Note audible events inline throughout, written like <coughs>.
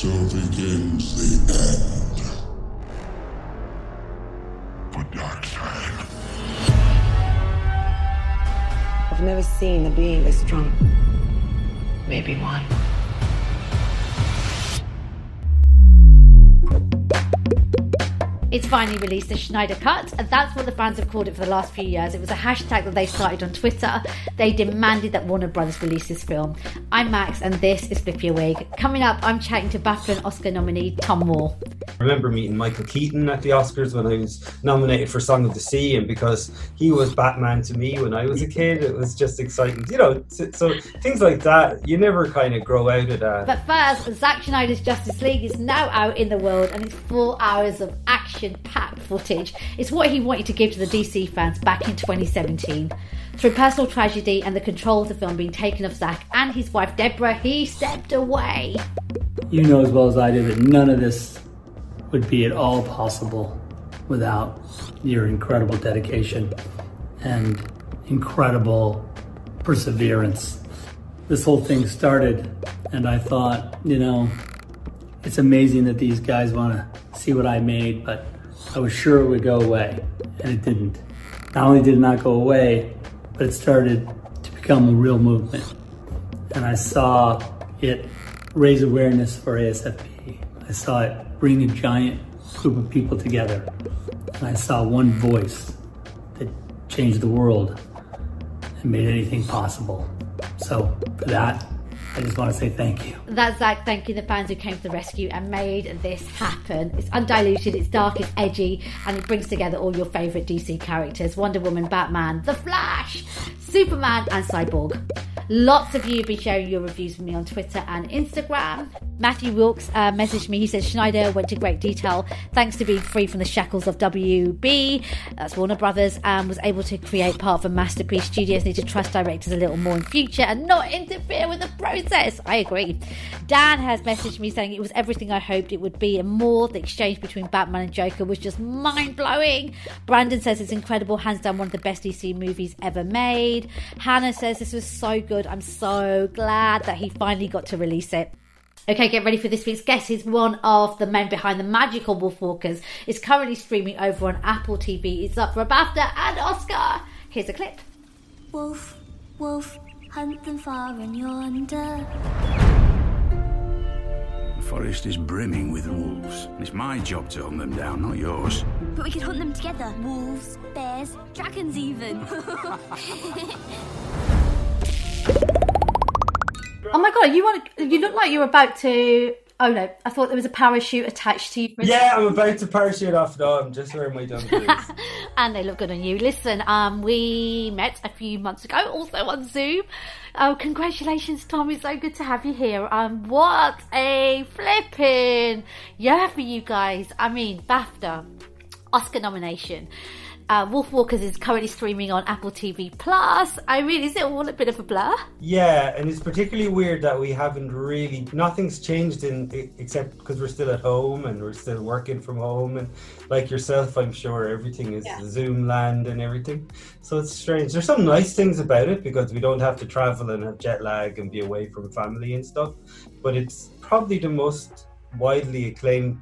So begins the end for Darkseid. I've never seen a being this strong. Maybe one. It's finally released, the Snyder Cut, and that's what the fans have called it for the last few years. It was a hashtag that they started on Twitter. They demanded that Warner Brothers release this film. I'm Max, and this is Flip Your Wig. Coming up, I'm chatting to BAFTA and Oscar nominee Tomm Moore. I remember meeting Michael Keaton at the Oscars when I was nominated for Song of the Sea, and because he was Batman to me when I was a kid, it was just exciting. You know, so, things like that, you never kind of grow out of that. But first, Zack Snyder's Justice League is now out in the world, and it's four hours of action packed footage. It's what he wanted to give to the DC fans back in 2017. Through personal tragedy and the control of the film being taken of Zack and his wife Deborah, he stepped away. You know as well as I do that none of this would be at all possible without your incredible dedication and incredible perseverance. This whole thing started, and I thought, you know, it's amazing that these guys want to see what I made, but I was sure it would go away, and it didn't. Not only did it not go away, but it started to become a real movement. And I saw it raise awareness for AFSP. I saw it bring a giant group of people together. And I saw one voice that changed the world and made anything possible. So for that, I just want to say thank you. That's Zack thanking the fans who came to the rescue and made this happen. It's undiluted, it's dark, it's edgy, and it brings together all your favourite DC characters Wonder Woman, Batman, The Flash, Superman, and Cyborg. Lots of you have been sharing your reviews with me on Twitter and Instagram. Matthew Wilkes uh, messaged me. He says Snyder went to great detail thanks to being free from the shackles of WB, that's Warner Brothers, and was able to create part of a masterpiece. Studios need to trust directors a little more in future and not interfere with the process. I agree. Dan has messaged me saying it was everything I hoped it would be and more. The exchange between Batman and Joker was just mind blowing. Brandon says it's incredible, hands down one of the best DC movies ever made. Hannah says this was so good. I'm so glad that he finally got to release it. Okay, get ready for this week's guest. He's one of the men behind the magical Wolfwalkers. It's currently streaming over on Apple TV. It's up for a BAFTA and Oscar. Here's a clip. Wolf, wolf, hunt them far and yonder. The forest is brimming with wolves. It's my job to hunt them down, not yours. But we could hunt them together. Wolves, bears, dragons even. <laughs> Oh my god, you want to, you look like you're about to Oh no, I thought there was a parachute attached to you. Yeah, I'm about to parachute off now. I'm just wearing my dungarees. <laughs> and they look good on you. Listen, um, we met a few months ago, also on Zoom. Oh, congratulations, Tomm! It's so good to have you here. Um, what a flipping yeah for you guys. I mean, BAFTA, Oscar nomination. Uh, Wolfwalkers is currently streaming on Apple TV Plus. I mean, is it all a bit of a blur? Yeah, and it's particularly weird that we haven't really nothing's changed in except because we're still at home and we're still working from home and like yourself, I'm sure everything is yeah. Zoom land and everything. So it's strange. There's some nice things about it because we don't have to travel and have jet lag and be away from family and stuff. But it's probably the most widely acclaimed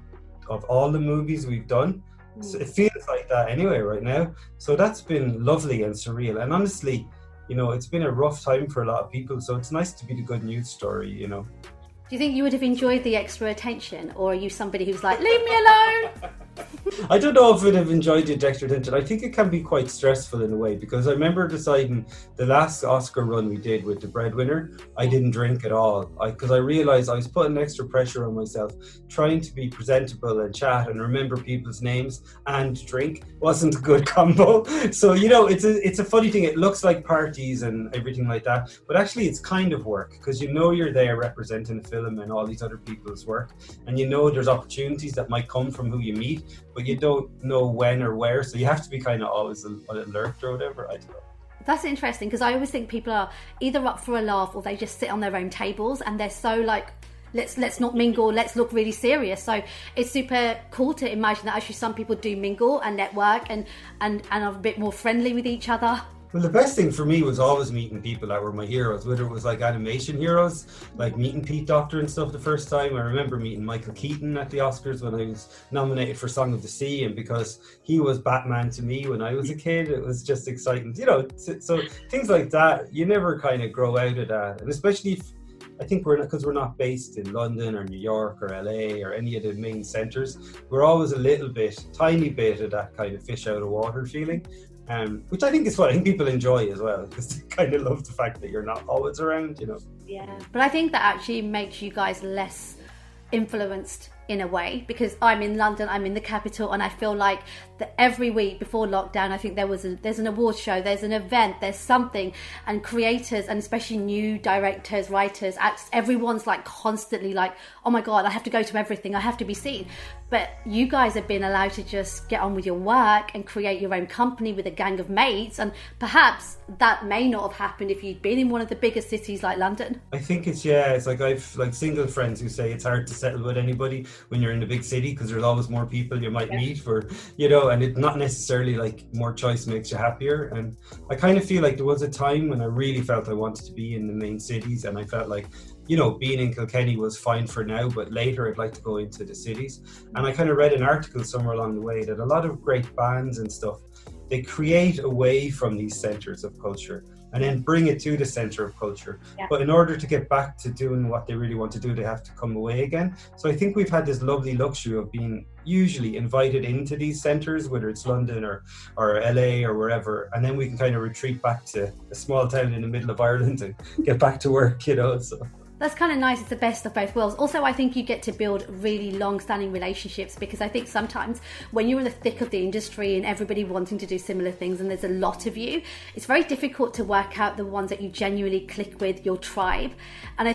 of all the movies we've done Hmm. so it feels like that anyway right now. So that's been lovely and surreal. And honestly, you know, it's been a rough time for a lot of people. So it's nice to be the good news story, you know. Do you think you would have enjoyed the extra attention, or are you somebody who's like, leave me alone? <laughs> <laughs> I don't know if I'd have enjoyed the extra attention. I think it can be quite stressful in a way because I remember deciding the last Oscar run we did with the breadwinner, I didn't drink at all because I, I, realized I was putting extra pressure on myself, trying to be presentable and chat and remember people's names and drink wasn't a good <laughs> combo. So you know, it's a it's a funny thing. It looks like parties and everything like that, but actually it's kind of work because you know you're there representing a film and all these other people's work, and you know there's opportunities that might come from who you meet but you don't know when or where. So you have to be kind of always alert or whatever. I don't know. That's interesting because I always think people are either up for a laugh or they just sit on their own tables and they're so like let's let's not mingle let's look really serious so it's super cool to imagine that actually some people do mingle and network and and and are a bit more friendly with each other Well, the best thing for me was always meeting people that were my heroes, whether it was like animation heroes, like meeting Pete Docter and stuff the first time. I remember meeting Michael Keaton at the Oscars when I was nominated for Song of the Sea, and because he was Batman to me when I was a kid, it was just exciting. You know, so, things like that, you never kind of grow out of that, and especially if I think we're because we're not based in London or New York or LA or any of the main centres. We're always a little bit, tiny bit of that kind of fish out of water feeling, um, which I think is what I think people enjoy as well because they <laughs> kind of love the fact that you're not always around, you know. Yeah, but I think that actually makes you guys less influenced in a way because I'm in London, I'm in the capital, and I feel like that every week before lockdown, I think there was a, there's an award show, there's an event, there's something, and creators and especially new directors, writers, actors, everyone's like constantly like, oh my god, I have to go to everything, I have to be seen. But you guys have been allowed to just get on with your work and create your own company with a gang of mates, and perhaps that may not have happened if you'd been in one of the bigger cities like London. I think it's yeah, it's like I've like single friends who say it's hard to settle with anybody when you're in a big city because there's always more people you might meet for you know, and it's not necessarily like more choice makes you happier. And I kind of feel like there was a time when I really felt I wanted to be in the main cities, and I felt like you know, being in Kilkenny was fine for now, but later I'd like to go into the cities. And I kind of read an article somewhere along the way that a lot of great bands and stuff, they create away from these centres of culture and then bring it to the centre of culture. Yeah. But in order to get back to doing what they really want to do, they have to come away again. So I think we've had this lovely luxury of being usually invited into these centres, whether it's London or, or LA or wherever, and then we can kind of retreat back to a small town in the middle of Ireland and <laughs> get back to work, you know. So That's kind of nice. It's the best of both worlds. Also, I think you get to build really long standing relationships because I think sometimes when you're in the thick of the industry and everybody wanting to do similar things and there's a lot of you, it's very difficult to work out the ones that you genuinely click with, your tribe. And I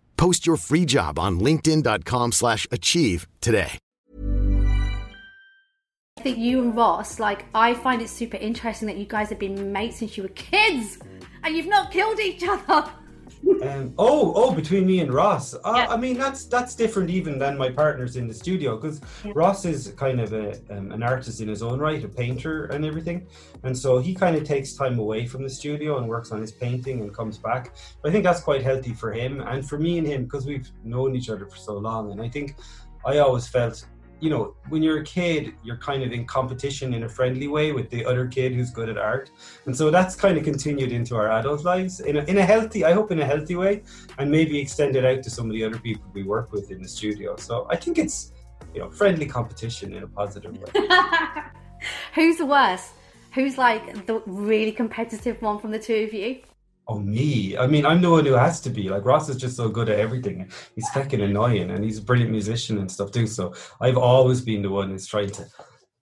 Post your free job on linkedin.com/achieve slash achieve today. I think you and Ross, like, I find it super interesting that you guys have been mates since you were kids and you've not killed each other. Um, oh, oh, between me and Ross. Uh, I mean, that's that's different even than my partners in the studio because Ross is kind of a, um, an artist in his own right, a painter and everything, and so he kind of takes time away from the studio and works on his painting and comes back. But I think that's quite healthy for him and for me and him because we've known each other for so long, and I think I always felt you know, when you're a kid, you're kind of in competition in a friendly way with the other kid who's good at art. And so that's kind of continued into our adult lives in a, in a healthy, I hope in a healthy way, and maybe extended out to some of the other people we work with in the studio. So I think it's, you know, friendly competition in a positive way. <laughs> Who's the worst? Who's like the really competitive one from the two of you? Oh, me. I mean, I'm the one who has to be. Like, Ross is just so good at everything. He's fucking annoying and he's a brilliant musician and stuff too. So I've always been the one who's trying to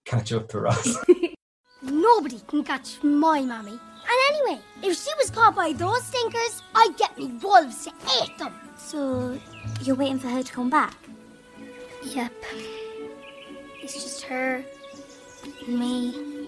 catch up to Ross. <laughs> Nobody can catch my mammy. And anyway, if she was caught by those stinkers, I'd get me wolves to eat them. So, you're waiting for her to come back? Yep. It's just her and me.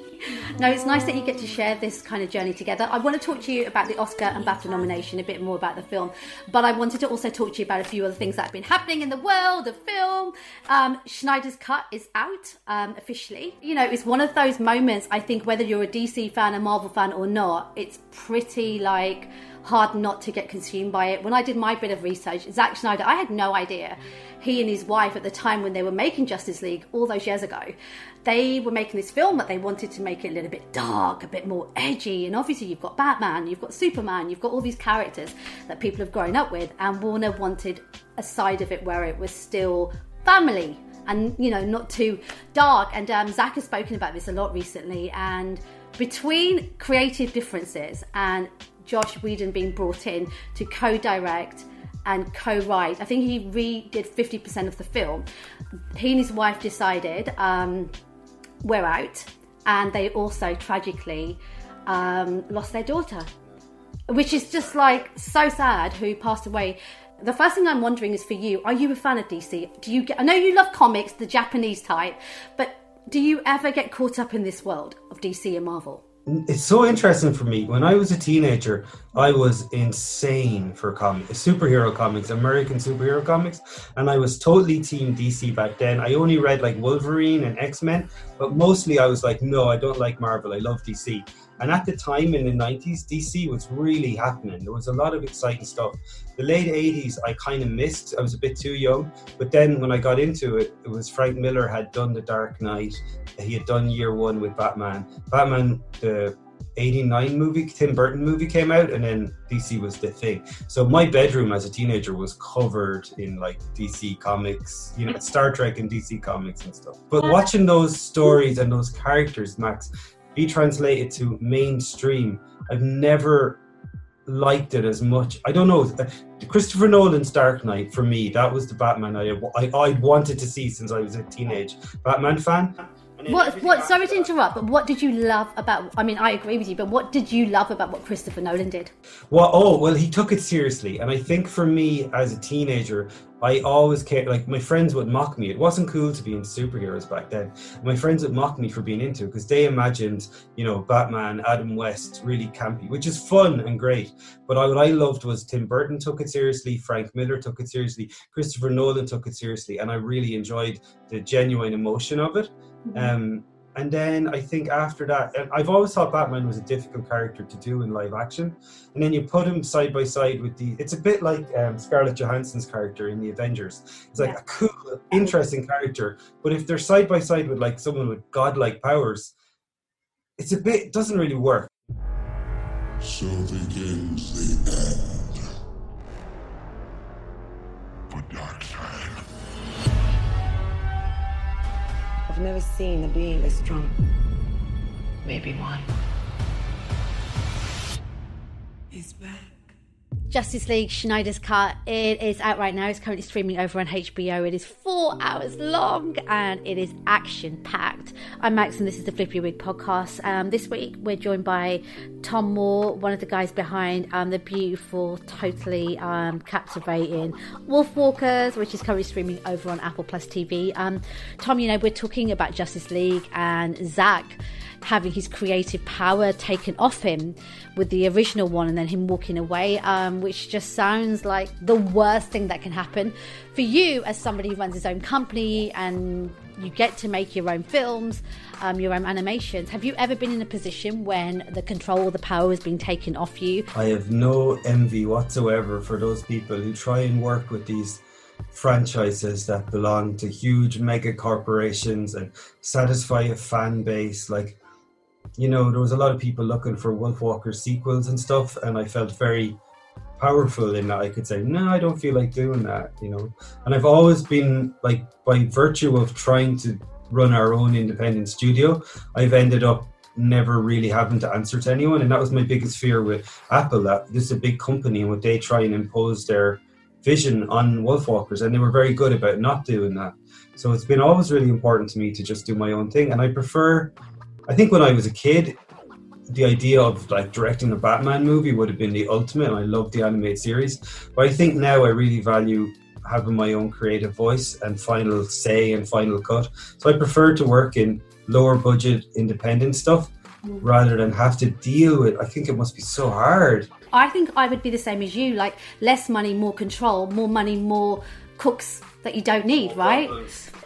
No, it's nice that you get to share this kind of journey together. I want to talk to you about the Oscar and BAFTA nomination, a bit more about the film, but I wanted to also talk to you about a few other things that have been happening in the world of film. Um, Snyder's Cut is out um, officially. You know, it's one of those moments, I think, whether you're a DC fan, a Marvel fan, or not, it's pretty like hard not to get consumed by it. When I did my bit of research, Zack Snyder, I had no idea. He and his wife at the time when they were making Justice League all those years ago, they were making this film that they wanted to make it a little bit dark, a bit more edgy. And obviously, you've got Batman, you've got Superman, you've got all these characters that people have grown up with. And Warner wanted a side of it where it was still family and you know not too dark and um, zach has spoken about this a lot recently and between creative differences and joss whedon being brought in to co-direct and co-write i think he redid 50% of the film he and his wife decided um, we're out and they also tragically um, lost their daughter which is just like so sad who passed away the first thing I'm wondering is for you: Are you a fan of DC? Do you get? I know you love comics, the Japanese type, but do you ever get caught up in this world of DC and Marvel? It's so interesting for me. When I was a teenager, I was insane for comics, superhero comics, American superhero comics, and I was totally team DC back then. I only read like Wolverine and X Men, but mostly I was like, no, I don't like Marvel. I love DC. And at the time in the 90s, DC was really happening. There was a lot of exciting stuff. The late 80s, I kind of missed. I was a bit too young. But then when I got into it, it was Frank Miller had done The Dark Knight. He had done year one with Batman. Batman, the 89 movie, Tim Burton movie came out, and then DC was the thing. So my bedroom as a teenager was covered in like DC comics, you know, Star Trek and DC comics and stuff. But watching those stories and those characters, Max, be translated to mainstream, I've never liked it as much. I don't know. Uh, Christopher Nolan's Dark Knight for me, that was the Batman I I, I wanted to see since I was a teenage Batman fan. What? What? Sorry to interrupt, but what did you love about? I mean, I agree with you, but what did you love about what Christopher Nolan did? Well, oh, well, he took it seriously, and I think for me as a teenager, I always cared. Like my friends would mock me. It wasn't cool to be into superheroes back then. My friends would mock me for being into it because they imagined, you know, Batman, Adam West, really campy, which is fun and great. But I, what I loved was Tim Burton took it seriously, Frank Miller took it seriously, Christopher Nolan took it seriously, and I really enjoyed the genuine emotion of it. Um, and then I think after that, and I've always thought Batman was a difficult character to do in live action. And then you put him side by side with the, it's a bit like um, Scarlett Johansson's character in the Avengers. It's like yeah. a cool, interesting character. But if they're side by side with like someone with godlike powers, it's a bit, it doesn't really work. So begins the end for Darkseid. Never seen a being this strong. Maybe one. Justice League Snyder's Cut. It is out right now. It's currently streaming over on HBO. It is four hours long and it is action packed. I'm Max and this is the Flip Your Wig podcast. Um, this week we're joined by Tomm Moore, one of the guys behind um, the beautiful, totally um, captivating Wolfwalkers, which is currently streaming over on Apple Plus TV. Um, Tomm, you know, we're talking about Justice League and Zack having his creative power taken off him with the original one and then him walking away, um, which just sounds like the worst thing that can happen. For you, as somebody who runs his own company and you get to make your own films, um, your own animations, have you ever been in a position when the control, the power has been taken off you? I have no envy whatsoever for those people who try and work with these franchises that belong to huge mega corporations and satisfy a fan base like you know, there was a lot of people looking for Wolf Wolfwalker sequels and stuff, and I felt very powerful in that I could say, no, I don't feel like doing that, you know. And I've always been like, by virtue of trying to run our own independent studio, I've ended up never really having to answer to anyone, and that was my biggest fear with Apple. That this is a big company, and would they try and impose their vision on Wolfwalkers, and they were very good about not doing that. So it's been always really important to me to just do my own thing, and I prefer I think when I was a kid, the idea of like directing a Batman movie would have been the ultimate. And I love the animated series, but I think now I really value having my own creative voice and final say and final cut. So I prefer to work in lower budget independent stuff mm. rather than have to deal with. I think it must be so hard. I think I would be the same as you. Like less money, more control. More money, more cooks that you don't need, right?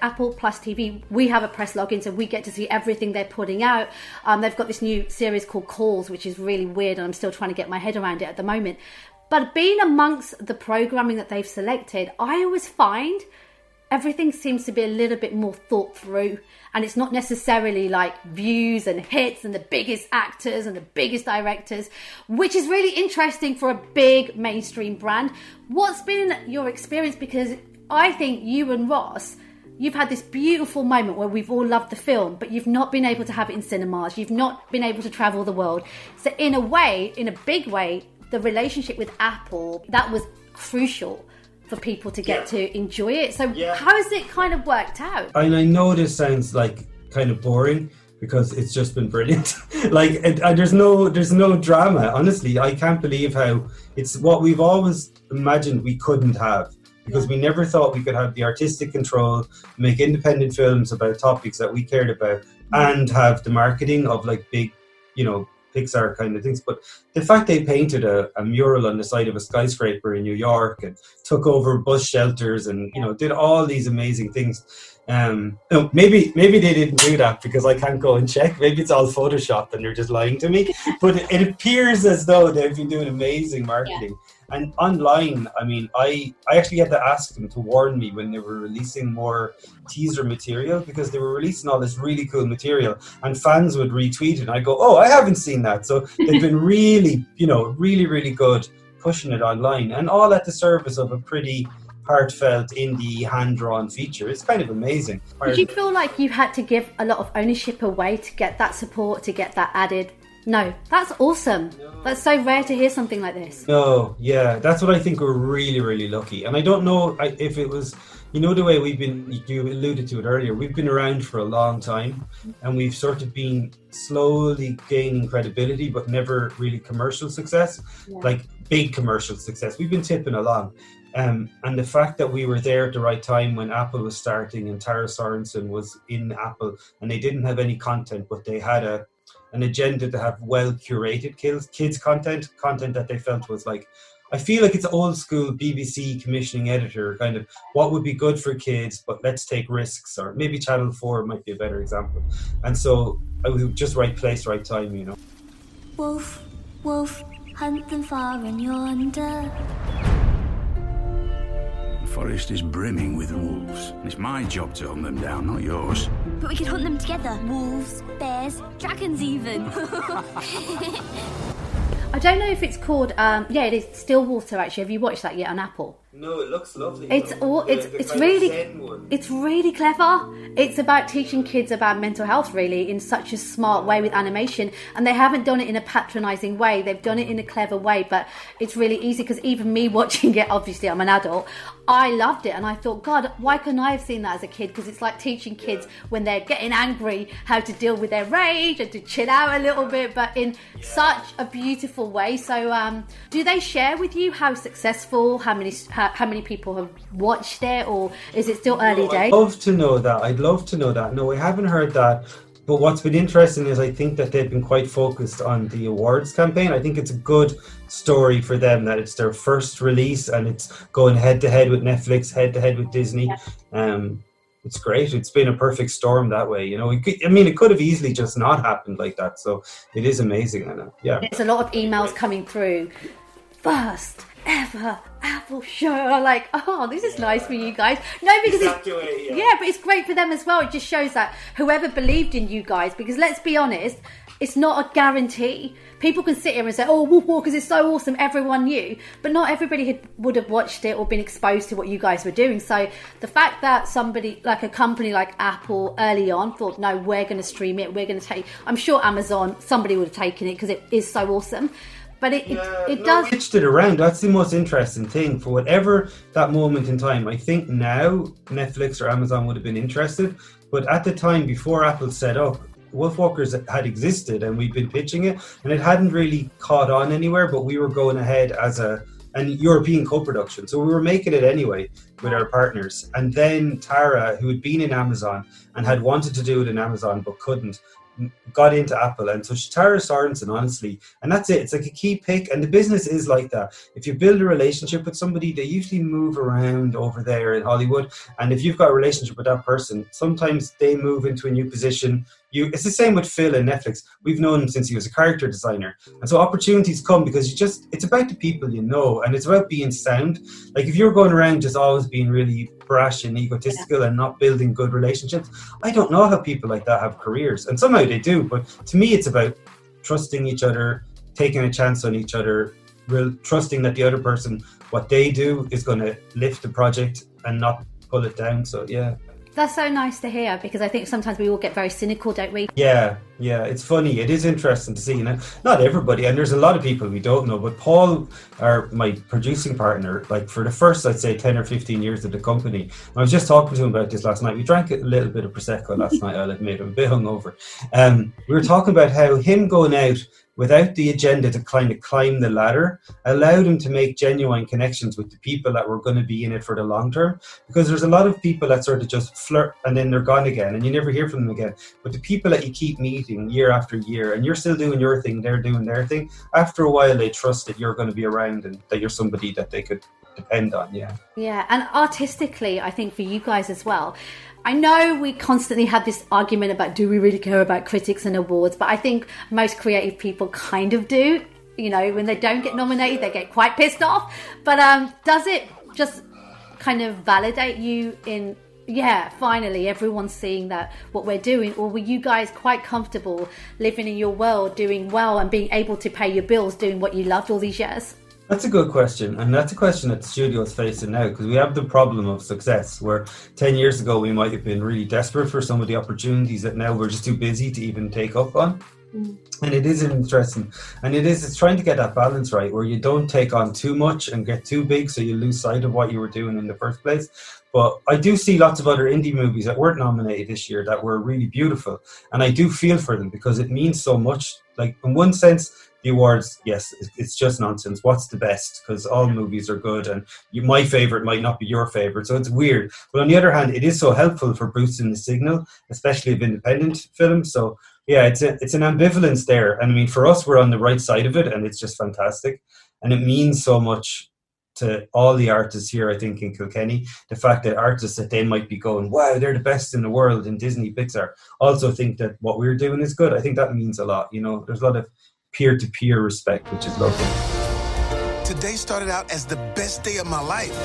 Apple Plus TV, we have a press login, so we get to see everything they're putting out. Um, they've got this new series called Calls, which is really weird, and I'm still trying to get my head around it at the moment. But being amongst the programming that they've selected, I always find everything seems to be a little bit more thought through and it's not necessarily like views and hits and the biggest actors and the biggest directors which is really interesting for a big mainstream brand what's been your experience because i think you and ross you've had this beautiful moment where we've all loved the film but you've not been able to have it in cinemas you've not been able to travel the world so in a way in a big way the relationship with apple that was crucial for people to get yeah. to enjoy it. So yeah. how has it kind of worked out? And I know this sounds like kind of boring because it's just been brilliant. <laughs> like it, uh, there's no there's no drama. Honestly, I can't believe how it's what we've always imagined we couldn't have because we never thought we could have the artistic control, make independent films about topics that we cared about, and have the marketing of like big, you know, Pixar kind of things. But the fact they painted a, a, mural on the side of a skyscraper in New York and took over bus shelters and you know did all these amazing things. Um, no, maybe maybe they didn't do that because I can't go and check. Maybe it's all photoshopped and they're just lying to me. But it, it appears as though they've been doing amazing marketing. Yeah. And online, I mean, I, I actually had to ask them to warn me when they were releasing more teaser material because they were releasing all this really cool material and fans would retweet it. And I go, oh, I haven't seen that. So they've been <laughs> really, you know, really, really good pushing it online and all at the service of a pretty heartfelt indie hand-drawn feature. It's kind of amazing. Did you feel like you had to give a lot of ownership away to get that support to get that added no, that's awesome. No. That's so rare to hear something like this. No, yeah, that's what I think we're really, really lucky. And I don't know if it was, you know, the way we've been, you alluded to it earlier, we've been around for a long time and we've sort of been slowly gaining credibility, but never really commercial success, yeah. like big commercial success. We've been tipping along. Um, and the fact that we were there at the right time when Apple was starting and Tara Sorensen was in Apple and they didn't have any content, but they had a an agenda to have well curated kids kids content, content that they felt was like I feel like it's old school BBC commissioning editor kind of what would be good for kids, but let's take risks, or maybe Channel 4 might be a better example. And so I would just right place, right time, you know. Wolf, wolf, hunt them far and yonder forest is brimming with wolves. It's my job to hunt them down, not yours. But we could hunt them together. Wolves, bears, dragons even. <laughs> I don't know if it's called. Um, yeah, it is Stillwater. Actually, have you watched that yet on Apple? No, it looks lovely. It's all. It's the, it's really. It's really clever. It's about teaching kids about mental health, really, in such a smart way with animation, and they haven't done it in a patronising way. They've done it in a clever way, but it's really easy because even me <laughs> watching it, obviously, I'm an adult. I loved it, and I thought, God, why couldn't I have seen that as a kid? Because it's like teaching kids when they're getting angry how to deal with their rage and to chill out a little bit, but in such a beautiful way. So, um, do they share with you how successful, how many, how, how many people have watched it, or is it still early days? I'd love to know that. I'd love to know that. No, we haven't heard that. But what's been interesting is I think that they've been quite focused on the awards campaign. I think it's a good story for them that it's their first release and it's going head to head with Netflix, head to head with Disney. Yeah. Um, it's great. It's been a perfect storm that way. You know, could, I mean, it could have easily just not happened like that. So it is amazing. And yeah, there's a lot of emails coming through. First ever Apple show. I'm like, oh, this is nice for you guys. No, because it's, it, yeah. yeah, but it's great for them as well. It just shows that whoever believed in you guys, because let's be honest, it's not a guarantee. People can sit here and say, "Oh, Wolf Walkers is so awesome." Everyone knew, but not everybody had, would have watched it or been exposed to what you guys were doing. So the fact that somebody like a company like Apple early on thought, "No, we're going to stream it. We're going to take," I'm sure Amazon somebody would have taken it because it is so awesome. But it, yeah, it, it no, does. Pitched it around. That's the most interesting thing. For whatever that moment in time, I think now Netflix or Amazon would have been interested. But at the time, before Apple set up, Wolfwalkers had existed and we'd been pitching it, and it hadn't really caught on anywhere. But we were going ahead as a an European co-production, so we were making it anyway with our partners. And then Tara, who had been in Amazon and had wanted to do it in Amazon but couldn't, got into Apple. And so Tara Sorensen, honestly, and that's it. It's like a key pick, and the business is like that. If you build a relationship with somebody, they usually move around over there in Hollywood. And if you've got a relationship with that person, sometimes they move into a new position. You, it's the same with Phil and Netflix. We've known him since he was a character designer, and so opportunities come because you just it's about the people you know, and it's about being sound. Like if you're going around just always being really brash and egotistical and not building good relationships, I don't know how people like that have careers, and somehow they do. But to me, it's about trusting each other, taking a chance on each other, real, trusting that the other person, what they do, is going to lift the project and not pull it down. So yeah. That's so nice to hear because I think sometimes we all get very cynical, don't we? Yeah, yeah, it's funny. It is interesting to see. You know, not everybody, and there's a lot of people we don't know. But Paul, our my producing partner, like for the first, I'd say ten or fifteen years of the company, I was just talking to him about this last night. We drank a little bit of prosecco last <laughs> night. I'll admit, I'm a bit hungover. Um, we were talking about how him going out without the agenda to kind of climb the ladder allowed him to make genuine connections with the people that were going to be in it for the long term. Because there's a lot of people that sort of just flirt and then they're gone again and you never hear from them again. But the people that you keep meeting year after year and you're still doing your thing they're doing their thing after a while they trust that you're going to be around and that you're somebody that they could depend on yeah. Yeah and artistically i think for you guys as well I know we constantly have this argument about do we really care about critics and awards, but I think most creative people kind of do. You know, when they don't get nominated, they get quite pissed off. But um, does it just kind of validate you in yeah, finally everyone's seeing that what we're doing, or were you guys quite comfortable living in your world, doing well, and being able to pay your bills, doing what you loved all these years? That's a good question, and that's a question that the studio is facing now because we have the problem of success. Where ten years ago we might have been really desperate for some of the opportunities that now we're just too busy to even take up on. Mm. And it is interesting, and it is it's trying to get that balance right, where you don't take on too much and get too big, so you lose sight of what you were doing in the first place. But I do see lots of other indie movies that weren't nominated this year that were really beautiful, and I do feel for them because it means so much. Like in one sense, the awards, yes, it's just nonsense. What's the best? Because all movies are good, and you, my favorite might not be your favorite, so it's weird. But on the other hand, it is so helpful for boosting the signal, especially of independent films. So yeah, it's a, it's an ambivalence there, and I mean, for us, we're on the right side of it, and it's just fantastic, and it means so much to all the artists here, I think, in Kilkenny. The fact that artists that they might be going, wow, they're the best in the world in Disney Pixar, also think that what we're doing is good. I think that means a lot. You know, there's a lot of peer to peer respect, which is lovely. Today started out as the best day of my life.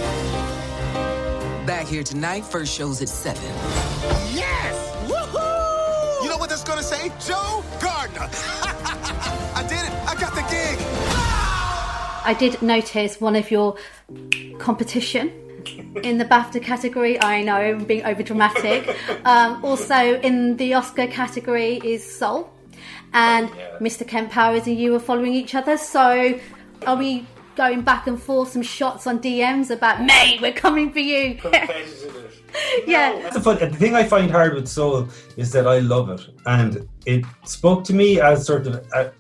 Back here tonight, first show's at 7. Yes! Woohoo! You know what that's gonna say? Joe Gardner! <laughs> I did it! I got the gig! I did notice one of your competition in the BAFTA category. I know I'm being over dramatic. <laughs> Um, also in the Oscar category is Soul and yeah. Mr. Kemp Powers and you were following each other. So are we going back and forth some shots on DMs about mate, we're coming for you? <laughs> yeah. That's the fun. The thing I find hard with Soul is that I love it, and it spoke to me as sort of. A,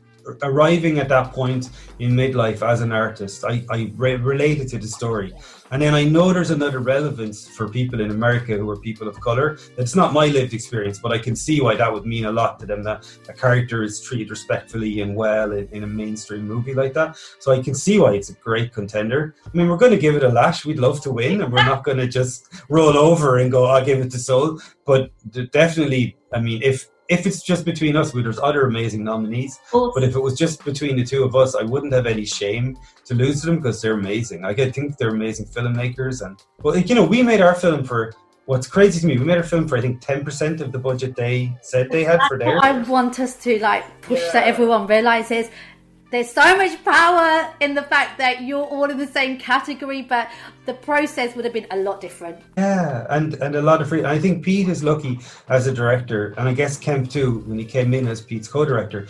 arriving at that point in midlife as an artist, I, I re- related to the story. And then I know there's another relevance for people in America who are people of color. It's not my lived experience, but I can see why that would mean a lot to them that a character is treated respectfully and well in, in a mainstream movie like that. So I can see why it's a great contender. I mean, we're going to give it a lash. We'd love to win, and we're not going to just roll over and go, I'll give it to Soul. But definitely, I mean, if if it's just between us, there's other amazing nominees. But if it was just between the two of us, I wouldn't have any shame to lose to them because they're amazing. Like, I think they're amazing filmmakers. And well, you know, we made our film for. What's crazy to me, we made our film for I think ten percent of the budget they said they had for theirs. I want us to like push yeah. that everyone realizes there's so much power in the fact that you're all in the same category, but the process would have been a lot different. Yeah, and and a lot of free. I think Pete is lucky as a director, and I guess Kemp too when he came in as Pete's co-director.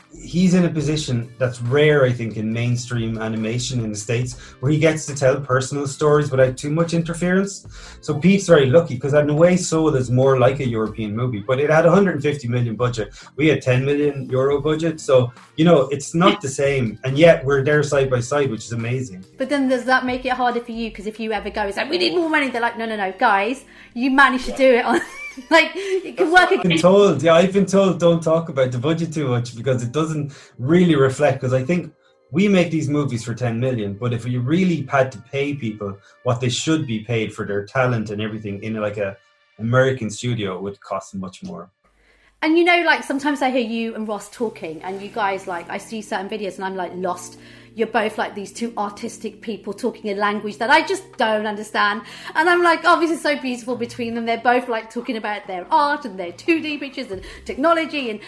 he's in a position that's rare, I think, in mainstream animation in the States, where he gets to tell personal stories without too much interference. So Pete's very lucky because in a way Soul is more like a European movie, but it had 150 million budget. We had 10 million euro budget. So, you know, it's not the same. And yet we're there side by side, which is amazing. But then does that make it harder for you? Because if you ever go, it's like, we need more money. They're like, no, no, no, guys, you managed to do it on. <laughs> like it can work. I've been told, yeah, I've been told don't talk about the budget too much because it doesn't really reflect. Because I think we make these movies for 10 million, but if we really had to pay people what they should be paid for their talent and everything in like a American studio, it would cost much more. And you know, like sometimes I hear you and Ross talking, and you guys like I see certain videos and I'm like lost you're both like these two artistic people talking a language that I just don't understand. And I'm like, oh, this is so beautiful between them. They're both like talking about their art and their 2D pictures and technology and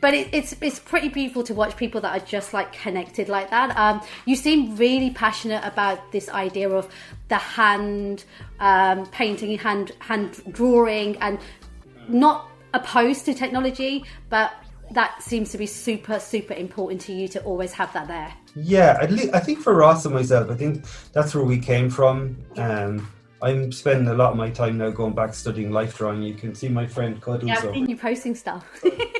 but it, it's it's pretty beautiful to watch people that are just like connected like that. Um, you seem really passionate about this idea of the hand um, painting, hand hand drawing, and not opposed to technology, but that seems to be super super important to you to always have that there. Yeah, at least, I think for Ross and myself, I think that's where we came from. Um, I'm spending a lot of my time now going back studying life drawing. You can see my friend Cuddles. Yeah, I've seen you posting stuff. <laughs>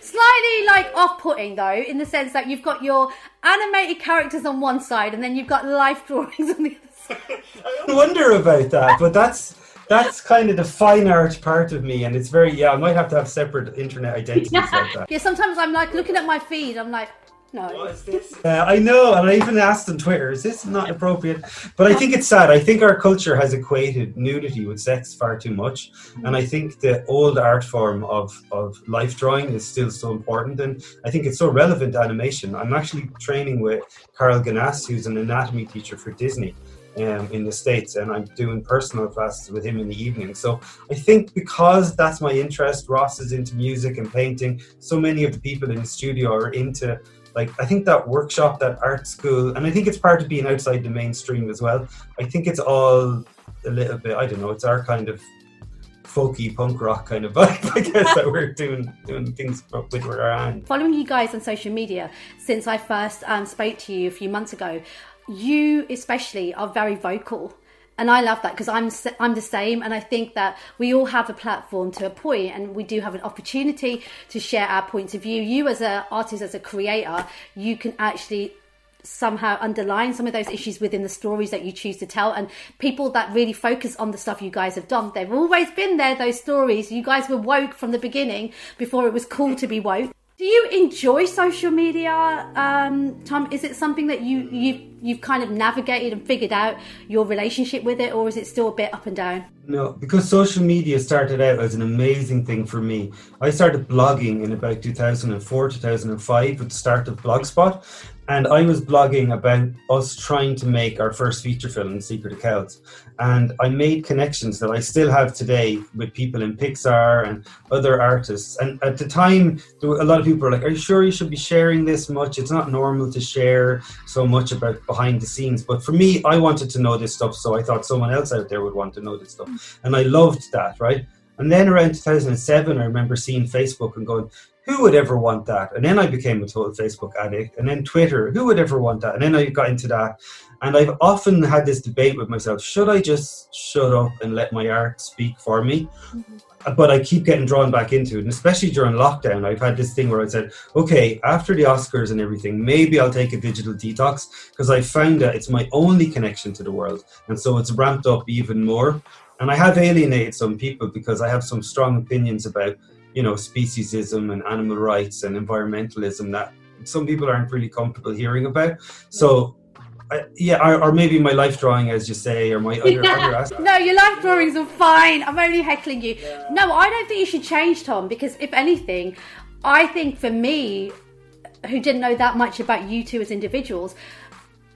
Slightly like off-putting though, in the sense that you've got your animated characters on one side, and then you've got life drawings on the other side. <laughs> I wonder about that, but that's that's kind of the fine art part of me, and it's very yeah. I might have to have separate internet identities like <laughs> that. Yeah, sometimes I'm like looking at my feed. I'm like, no. What is this? Uh, I know, and I even asked on Twitter, is this not appropriate? But I think it's sad. I think our culture has equated nudity with sex far too much. And I think the old art form of, of life drawing is still so important. And I think it's so relevant to animation. I'm actually training with Karl Gnass, who's an anatomy teacher for Disney. Um, in the States, and I'm doing personal classes with him in the evening. So I think because that's my interest, Ross is into music and painting, so many of the people in the studio are into like I think that workshop, that art school, and I think it's part of being outside the mainstream as well. I think it's all a little bit. I don't know. It's our kind of folky punk rock kind of <laughs> vibe, I guess, that we're doing doing things with our hand. Following you guys on social media since I first um, spoke to you a few months ago, you especially are very vocal and I love that because I'm I'm the same, and I think that we all have a platform to a point, and we do have an opportunity to share our points of view. You, as an artist, as a creator, you can actually somehow underline some of those issues within the stories that you choose to tell. And people that really focus on the stuff you guys have done they've always been there those stories. You guys were woke from the beginning before it was cool to be woke do you enjoy social media, um, Tomm? Is it something that you you you've kind of navigated and figured out your relationship with it, or is it still a bit up and down? No, because social media started out as an amazing thing for me. I started blogging in about 2004, 2005 with the start of Blogspot, and I was blogging about us trying to make our first feature film, Secret of. And I made connections that I still have today with people in Pixar and other artists. And at the time, a lot of people were like, Are you sure you should be sharing this much? It's not normal to share so much about behind the scenes. But for me, I wanted to know this stuff, so I thought someone else out there would want to know this stuff. And I loved that, right? And then around 2007, I remember seeing Facebook and going, who would ever want that? And then I became a total Facebook addict. And then Twitter, who would ever want that? And then I got into that. And I've often had this debate with myself should I just shut up and let my art speak for me? Mm-hmm. But I keep getting drawn back into it. And especially during lockdown, I've had this thing where I said, okay, after the Oscars and everything, maybe I'll take a digital detox because I found that it's my only connection to the world. And so it's ramped up even more. And I have alienated some people because I have some strong opinions about you know speciesism and animal rights and environmentalism that some people aren't really comfortable hearing about so I, yeah, or, or, maybe my life drawing, as you say, or my other, other No, your life drawings are fine. I'm only heckling you. Yeah. No, I don't think you should change, Tomm, because if anything, I think for me, who didn't know that much about you two as individuals,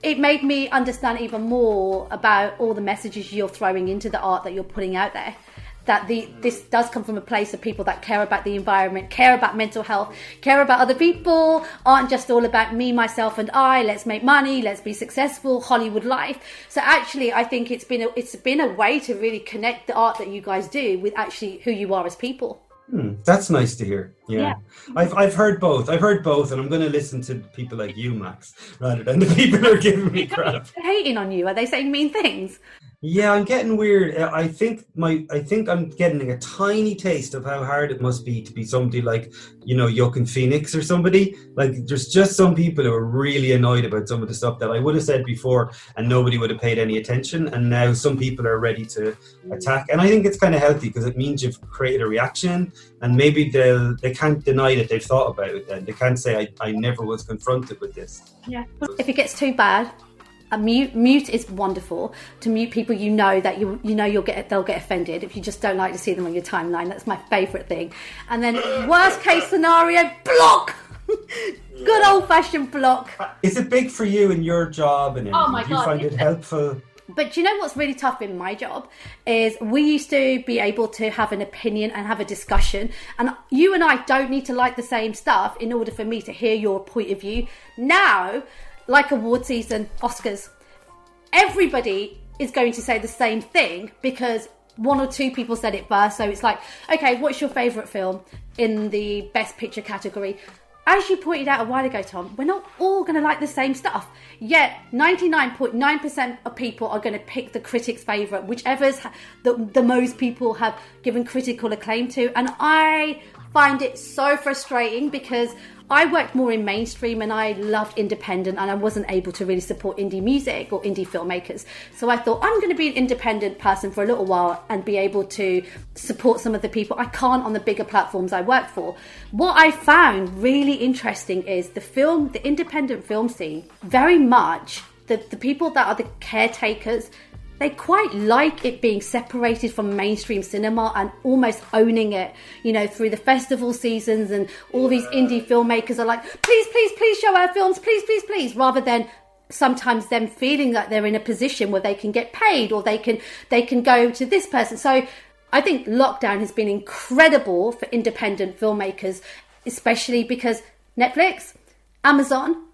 it made me understand even more about all the messages you're throwing into the art that you're putting out there that the this does come from a place of people that care about the environment, care about mental health, care about other people, aren't just all about me, myself, and I. Let's make money, let's be successful, Hollywood life. So actually, I think it's been a, it's been a way to really connect the art that you guys do with actually who you are as people. Hmm, that's nice to hear. Yeah. yeah. I've I've heard both. I've heard both, and I'm going to listen to people like you, Max, rather than the people who are giving me crap. Hating on you? Are they saying mean things? Yeah, I'm getting weird. Uh, I think my I think I'm getting a tiny taste of how hard it must be to be somebody like, you know, Joaquin Phoenix or somebody. Like there's just some people who are really annoyed about some of the stuff that I would have said before and nobody would have paid any attention. And now some people are ready to attack. And I think it's kind of healthy because it means you've created a reaction and maybe they'll they can't deny that they've thought about it then. They can't say I, I never was confronted with this. Yeah. If it gets too bad, a mute mute is wonderful. To mute people you know that you you know you'll get they'll get offended if you just don't like to see them on your timeline. That's my favorite thing. And then worst case scenario block! <laughs> Good old fashioned block. Uh, is it big for you in your job? And oh my do you God, find it helpful? But you know what's really tough in my job? Is we used to be able to have an opinion and have a discussion. And you and I don't need to like the same stuff in order for me to hear your point of view. Now like award season, Oscars, everybody is going to say the same thing because one or two people said it first. So it's like, okay, what's your favourite film in the best picture category? As you pointed out a while ago, Tomm, we're not all going to like the same stuff. Yet, 99.9% of people are going to pick the critic's favourite, whichever's the, the most people have given critical acclaim to. And I find it so frustrating because I worked more in mainstream and I loved independent and I wasn't able to really support indie music or indie filmmakers. So I thought I'm going to be an independent person for a little while and be able to support some of the people I can't on the bigger platforms I work for. What I found really interesting is the film, the independent film scene, very much the, the people that are the caretakers they quite like it being separated from mainstream cinema and almost owning it, you know, through the festival seasons and all these indie filmmakers are like, please, please, please show our films, please, please, please, rather than sometimes them feeling that they're in a position where they can get paid or they can they can go to this person. So I think lockdown has been incredible for independent filmmakers, especially because Netflix, Amazon,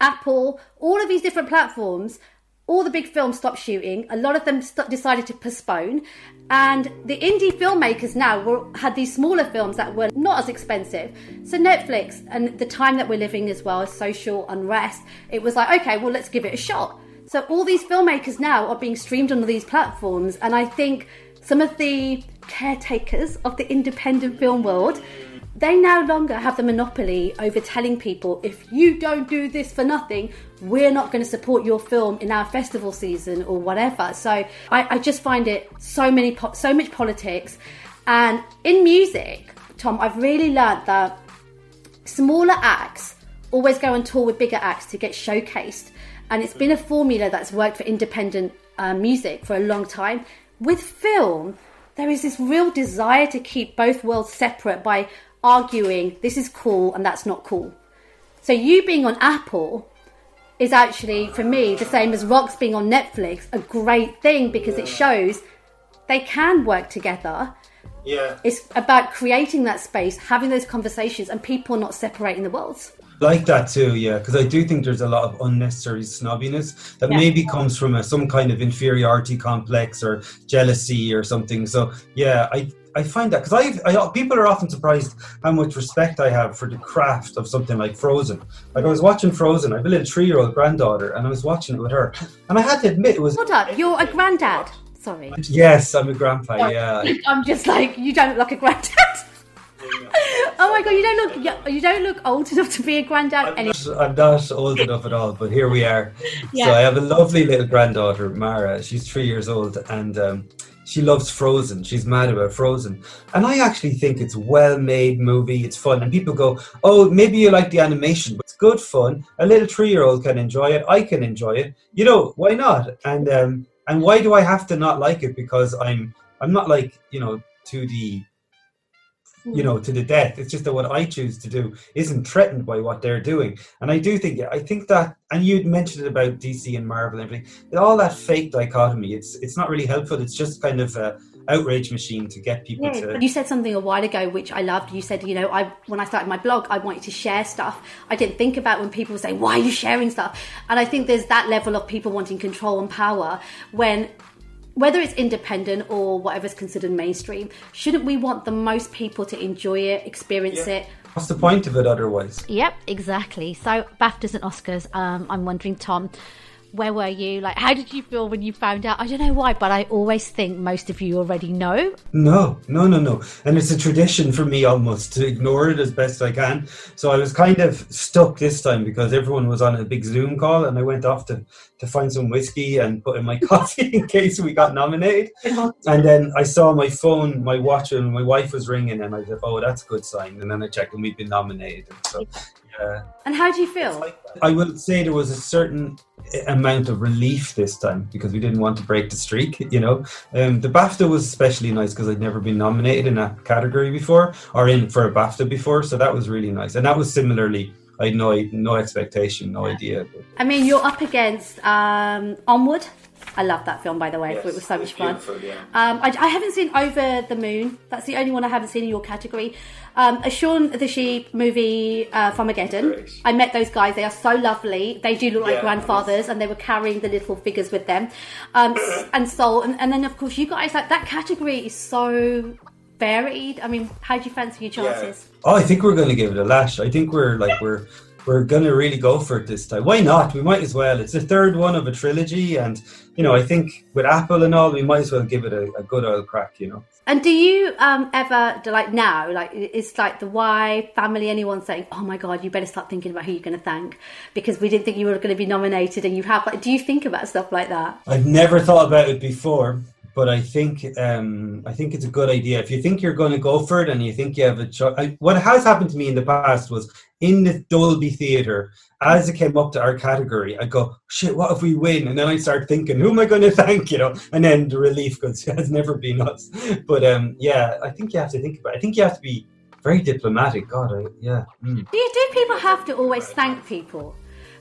Apple, all of these different platforms all the big films stopped shooting. A lot of them st- decided to postpone, and the indie filmmakers now were, had these smaller films that were not as expensive. So Netflix and the time that we're living as well, social unrest, it was like, okay, well let's give it a shot. So all these filmmakers now are being streamed on these platforms, and I think some of the caretakers of the independent film world they no longer have the monopoly over telling people if you don't do this for nothing, we're not going to support your film in our festival season or whatever. So I, I just find it so many po- so much politics, and in music, Tomm, I've really learned that smaller acts always go on tour with bigger acts to get showcased, and it's been a formula that's worked for independent uh, music for a long time. With film, there is this real desire to keep both worlds separate by arguing this is cool and that's not cool. So you being on Apple is actually for me the same as Rocks being on Netflix a great thing because it shows they can work together. Yeah. It's about creating that space, having those conversations and people not separating the worlds like that too yeah because i do think there's a lot of unnecessary snobbiness that yeah. maybe comes from a, some kind of inferiority complex or jealousy or something so yeah i I find that because I, I people are often surprised how much respect I have for the craft of something like Frozen. Like I was watching Frozen, I have a little three year old granddaughter, and I was watching it with her, and I had to admit it was. Hold up, you're a granddad. Sorry. Yes, I'm a grandpa. Yeah. <laughs> I'm just like you don't look like a granddad. <laughs> oh my god, you don't look you don't look old enough to be a granddad. Any- I'm not old enough at all, but here we are. Yeah. So I have a lovely little granddaughter, Mara. She's three years old, and um, she loves Frozen. She's mad about Frozen, and I actually think it's a well-made movie. It's fun, and people go, "Oh, maybe you like the animation, but it's good fun. A little three-year-old can enjoy it. I can enjoy it. You know, why not?" And um, and why do I have to not like it? Because I'm I'm not like you know to the you know to the death it's just that what i choose to do isn't threatened by what they're doing and i do think i think that and you mentioned it about dc and marvel and everything all that fake dichotomy it's it's not really helpful it's just kind of a outrage machine to get people to You said something a while ago which I loved. You said, you know, I when I started my blog, I wanted to share stuff. I didn't think about when people say, "Why are you sharing stuff?" And I think there's that level of people wanting control and power when whether it's independent or whatever's considered mainstream, shouldn't we want the most people to enjoy it, experience it? what's the point of it otherwise Yep, exactly. So BAFTAs and Oscars. Um, I'm wondering, Tomm, where were you? Like, how did you feel when you found out? I don't know why, but I always think most of you already know. No, no, no, no. And it's a tradition for me almost to ignore it as best I can. So I was kind of stuck this time because everyone was on a big Zoom call and I went off to, to find some whiskey and put in my <laughs> coffee in case we got nominated. And then I saw my phone, my watch, and my wife was ringing and I said, oh, that's a good sign. And then I checked and we'd been nominated. So, yeah. And how do you feel? I will say there was a certain amount of relief this time because we didn't want to break the streak. <laughs> You know, um, the BAFTA was especially nice because I'd never been nominated in that category before or in for a BAFTA before, so that was really nice. And that was similarly, I had no no expectation, no idea. I mean, you're up against um, Onward. I love that film, by the way. I thought it was so much fun. Um, I, I haven't seen Over the Moon. That's the only one I haven't seen in your category. Um, a Shaun the Sheep movie, uh, Farmageddon. I met those guys. They are so lovely. They do look like Yeah, grandfathers, and they were carrying the little figures with them. Um, <coughs> and Soul, and, and then of course you guys. Like that category is so varied. I mean, how do you fancy your chances? Oh, I think we're going to give it a lash. I think we're like we're we're going to really go for it this time. Why not? We might as well. It's the third one of a trilogy, and you know, I think with Apple and all, we might as well give it a, a good old crack. You know. And do you um, ever do, like now? Like it's like the wife, family, anyone saying, "Oh my god, you better start thinking about who you're going to thank because we didn't think you were going to be nominated, and you have." Like, do you think about stuff like that? I've never thought about it before, but I think um, I think it's a good idea. If you think you're going to go for it and you think you have a choice, what has happened to me in the past was in the Dolby Theatre, as it came up to our category, I go, "Shit, what if we win?" And then I start thinking, "Who am I going <laughs> to thank?" You know, and then the relief because <laughs> it has never been us. But um, yeah, I think you have to think about. It. I think you have to be very diplomatic. God, I, yeah. mm. Do you do people have to always thank people?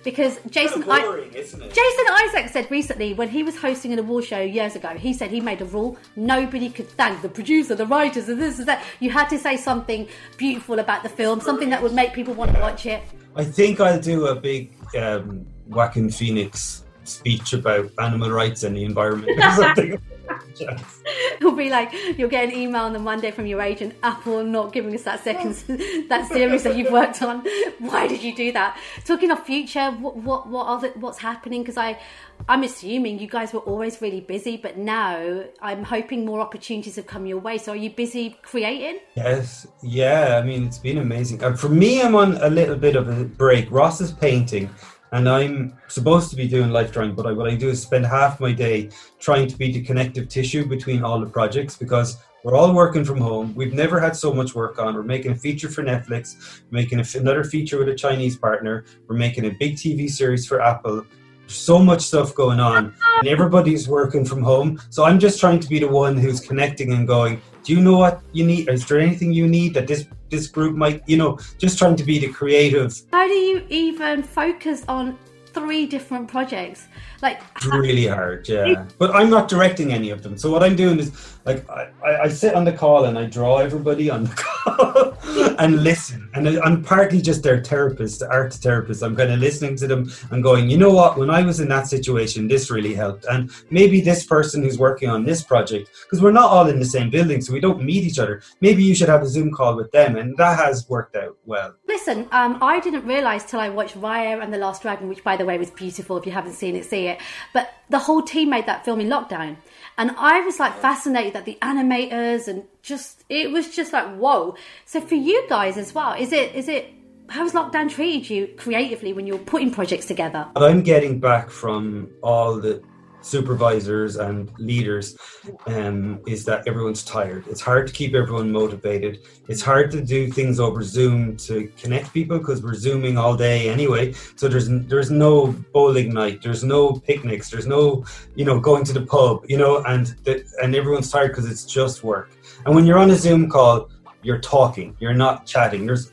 Because Jason, I, isn't it? Jason Isaac said recently when he was hosting an award show years ago, he said he made a rule: nobody could thank the producer, the writers, and this and that. You had to say something beautiful about the film, something that would make people want to watch it. I think I'll do a big um, Joaquin Phoenix speech about animal rights and the environment or <laughs> something. <laughs> It'll be like you'll get an email on the Monday from your agent, Apple not giving us that second <laughs> that series that you've worked on. Why did you do that? Talking of future, what what what are the, what's happening? Because I I'm assuming you guys were always really busy, but now I'm hoping more opportunities have come your way. So are you busy creating? yes, yeah. I mean, it's been amazing. Uh, for me, I'm on a little bit of a break. Ross is painting, and I'm supposed to be doing life drawing, but I, what I do is spend half my day trying to be the connective tissue between all the projects because we're all working from home. We've never had so much work on. We're making a feature for Netflix, making another feature with a Chinese partner. We're making a big TV series for Apple. So much stuff going on, and everybody's working from home. So I'm just trying to be the one who's connecting and going. Do you know what you need? Is there anything you need that this this group might? You know, just trying to be the creative. How do you even focus on three different projects? Like It's really hard, yeah. But I'm not directing any of them. So what I'm doing is like I, I, I sit on the call and I draw everybody on the <laughs> call. And listen. And I'm partly just their therapist, the art therapist. I'm kind of listening to them and going, you know what? When I was in that situation, this really helped. And maybe this person who's working on this project, because we're not all in the same building, so we don't meet each other. Maybe you should have a Zoom call with them, and that has worked out well. Listen, um, I didn't realise till I watched Raya and the Last Dragon, which, by the way, was beautiful. If you haven't seen it, see it. But the whole team made that film in lockdown, and I was like fascinated that the animators and just it was just like whoa. So for you guys as well, is it is it how's lockdown treated you creatively when you're putting projects together? I'm getting back from all the supervisors and leaders um, is that everyone's tired. It's hard to keep everyone motivated. It's hard to do things over Zoom to connect people because we're zooming all day anyway. So there's there's no bowling night, there's no picnics, there's no you know going to the pub, you know, and the, and everyone's tired because it's just work. And when you're on a Zoom call, you're talking, you're not chatting. There's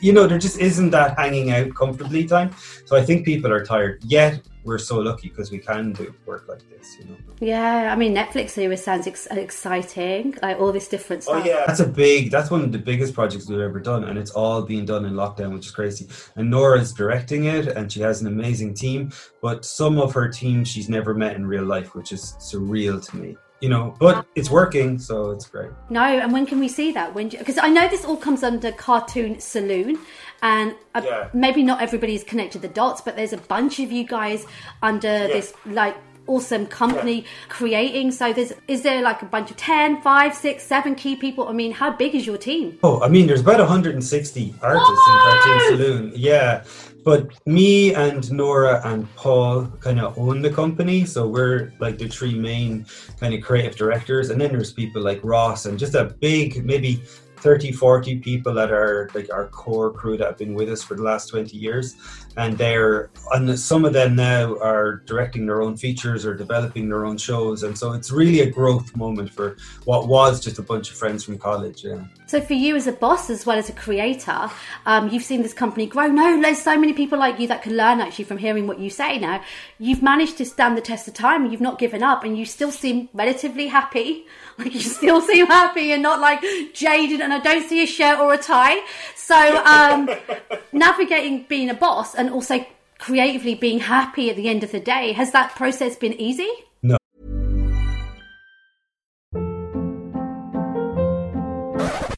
you know, there just isn't that hanging out comfortably time. So I think people are tired. Yet we're so lucky because we can do work like this, you know. Yeah, I mean Netflix series sounds ex- exciting, like all this different oh, stuff. Oh yeah, that's a big. That's one of the biggest projects we've ever done, and it's all being done in lockdown, which is crazy. And Nora's directing it, and she has an amazing team. But some of her team she's never met in real life, which is surreal to me. You know, but it's working, so it's great. No, and when can we see that? When? Because I know this all comes under Cartoon Saloon, and uh, Yeah. maybe not everybody's connected the dots, but there's a bunch of you guys under this like awesome company creating. So there's is there like a bunch of 10, 5, 6, 7 key people? I mean, how big is your team? Oh, I mean, there's about 160 artists in Cartoon Saloon. Yeah. But me and Nora and Paul kind of own the company. So we're like the three main kind of creative directors. And then there's people like Ross and just a big, maybe 30, 40 people that are like our core crew that have been with us for the last 20 years. And they're, and some of them now are directing their own features or developing their own shows. And so it's really a growth moment for what was just a bunch of friends from college. Yeah. So for you as a boss as well as a creator, um, you've seen this company grow. No, there's so many people like you that can learn actually from hearing what you say now. You've managed to stand the test of time you've not given up and you still seem relatively happy. Like <laughs> you still seem happy and not like jaded and I don't see a shirt or a tie. So um, <laughs> navigating being a boss and also creatively being happy at the end of the day, has that process been easy? No.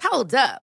Hold up.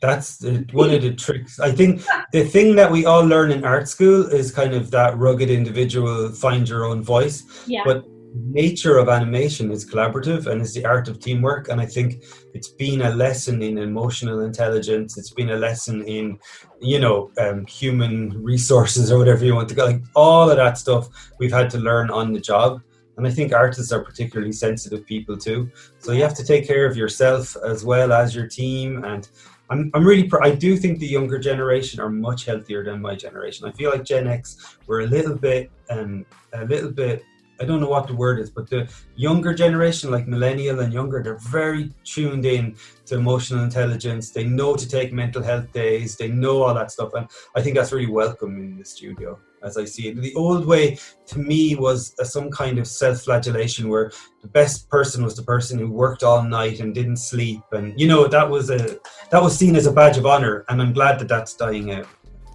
That's the, one of the tricks. I think the thing that we all learn in art school is kind of that rugged individual, find your own voice. Yeah. But nature of animation is collaborative and is the art of teamwork. And I think it's been a lesson in emotional intelligence. It's been a lesson in, you know, um, human resources or whatever you want to go. Like all of that stuff we've had to learn on the job. And I think artists are particularly sensitive people too. So you have to take care of yourself as well as your team. And I'm, I'm really, pr- I do think the younger generation are much healthier than my generation. I feel like Gen X were a little bit, um, a little bit, I don't know what the word is, but the younger generation, like millennial and younger, they're very tuned in to emotional intelligence. They know to take mental health days. They know all that stuff. And I think that's really welcome in the studio as I see it. The old way to me was a, some kind of self-flagellation where the best person was the person who worked all night and didn't sleep, and you know that was a that was seen as a badge of honor. And I'm glad that that's dying out.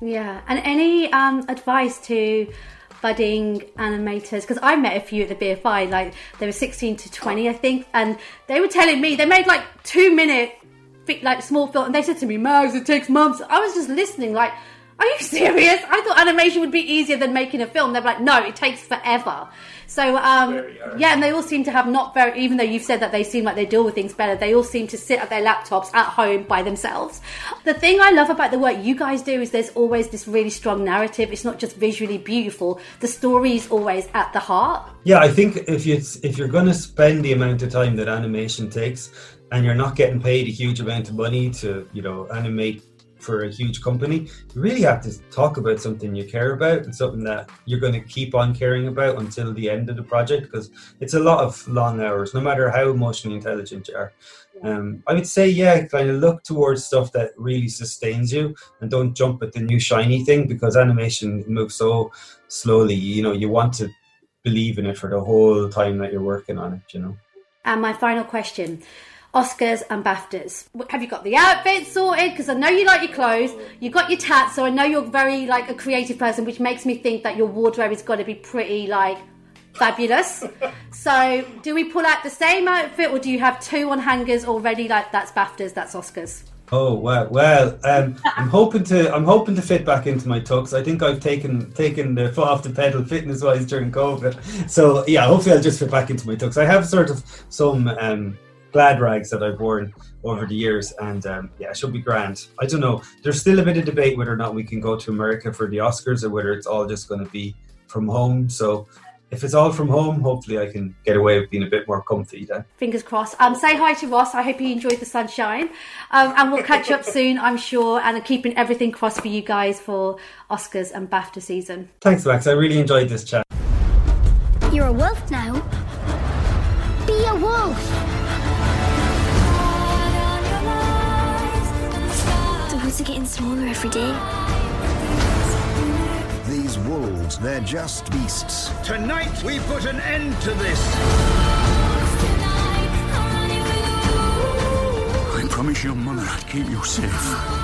Yeah, and any um, advice to budding animators? Because I met a few at the BFI, like they were 16 to 20, I think, and they were telling me they made like two minute like small film, and they said to me, "Mags, it takes months." I was just listening, like, "Are you <laughs> serious?" I thought animation would be easier than making a film. They're like, "No, it takes forever." So um, yeah, and they all seem to have not very. Even though you've said that they seem like they deal with things better, they all seem to sit at their laptops at home by themselves. The thing I love about the work you guys do is there's always this really strong narrative. It's not just visually beautiful. The story is always at the heart. Yeah, I think if you if you're going to spend the amount of time that animation takes, and you're not getting paid a huge amount of money to you know animate for a huge company, you really have to talk about something you care about and something that you're going to keep on caring about until the end of the project because it's a lot of long hours, no matter how emotionally intelligent you are. Um, I would say, yeah, kind of look towards stuff that really sustains you and don't jump at the new shiny thing because animation moves so slowly. You know, you want to believe in it for the whole time that you're working on it, you know. And my final question. Oscars and BAFTAs. Have you got the outfit sorted? Because I know you like your clothes. You've got your tats, so I know you're very like a creative person, which makes me think that your wardrobe is going to be pretty like fabulous. <laughs> so, do we pull out the same outfit, or do you have two on hangers already? Like that's BAFTAs, that's Oscars. Oh well, well, um, I'm hoping to I'm hoping to fit back into my tux. I think I've taken taken the foot off the pedal fitness wise during COVID. So yeah, hopefully I'll just fit back into my tux. I have sort of some um, glad rags that I've worn over the years, and um, yeah, it should be grand. I don't know. There's still a bit of debate whether or not we can go to America for the Oscars or whether it's all just going to be from home. So if it's all from home, hopefully I can get away with being a bit more comfy then. Fingers crossed. Um, say hi to Ross. I hope he enjoyed the sunshine. Um, and we'll catch up <laughs> soon, I'm sure. And I'm keeping everything crossed for you guys for Oscars and BAFTA season. Thanks, Max. I really enjoyed this chat. You're a wolf are getting smaller every day. These wolves, they're just beasts. Tonight we put an end to this. I promise your mother I'd keep you safe.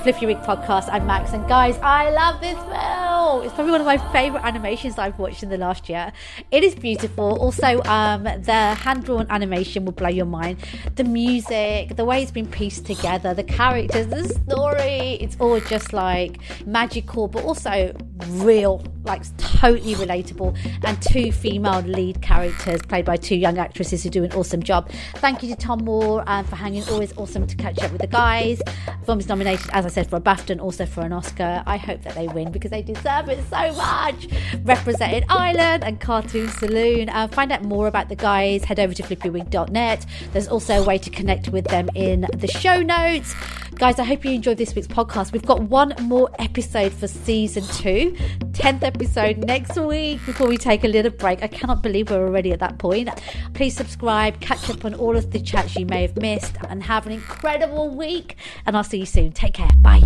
The Flip Your Wig podcast. I'm Max, and guys, I love this film. It's probably one of my favourite animations I've watched in the last year. It is beautiful. Also, um, the hand drawn animation will blow your mind. The music, the way it's been pieced together, the characters, the story, it's all just like magical, but also real, like totally relatable. And two female lead characters played by two young actresses who do an awesome job. Thank you to Tomm Moore um, for hanging. Always awesome to catch up with the guys. Film is nominated, as I said, for a BAFTA and also for an Oscar. I hope that they win because they deserve it so much. Represented Ireland and Cartoon Saloon. Uh, find out more about the guys. Head over to flippywig.net. There's also a way to connect with them in the show notes. Guys, I hope you enjoyed this week's podcast. We've got one more episode for season two, 10th episode next week before we take a little break. I cannot believe we're already at that point. Please subscribe, catch up on all of the chats you may have missed, and have an incredible week. And I'll see you soon. Take care. Bye.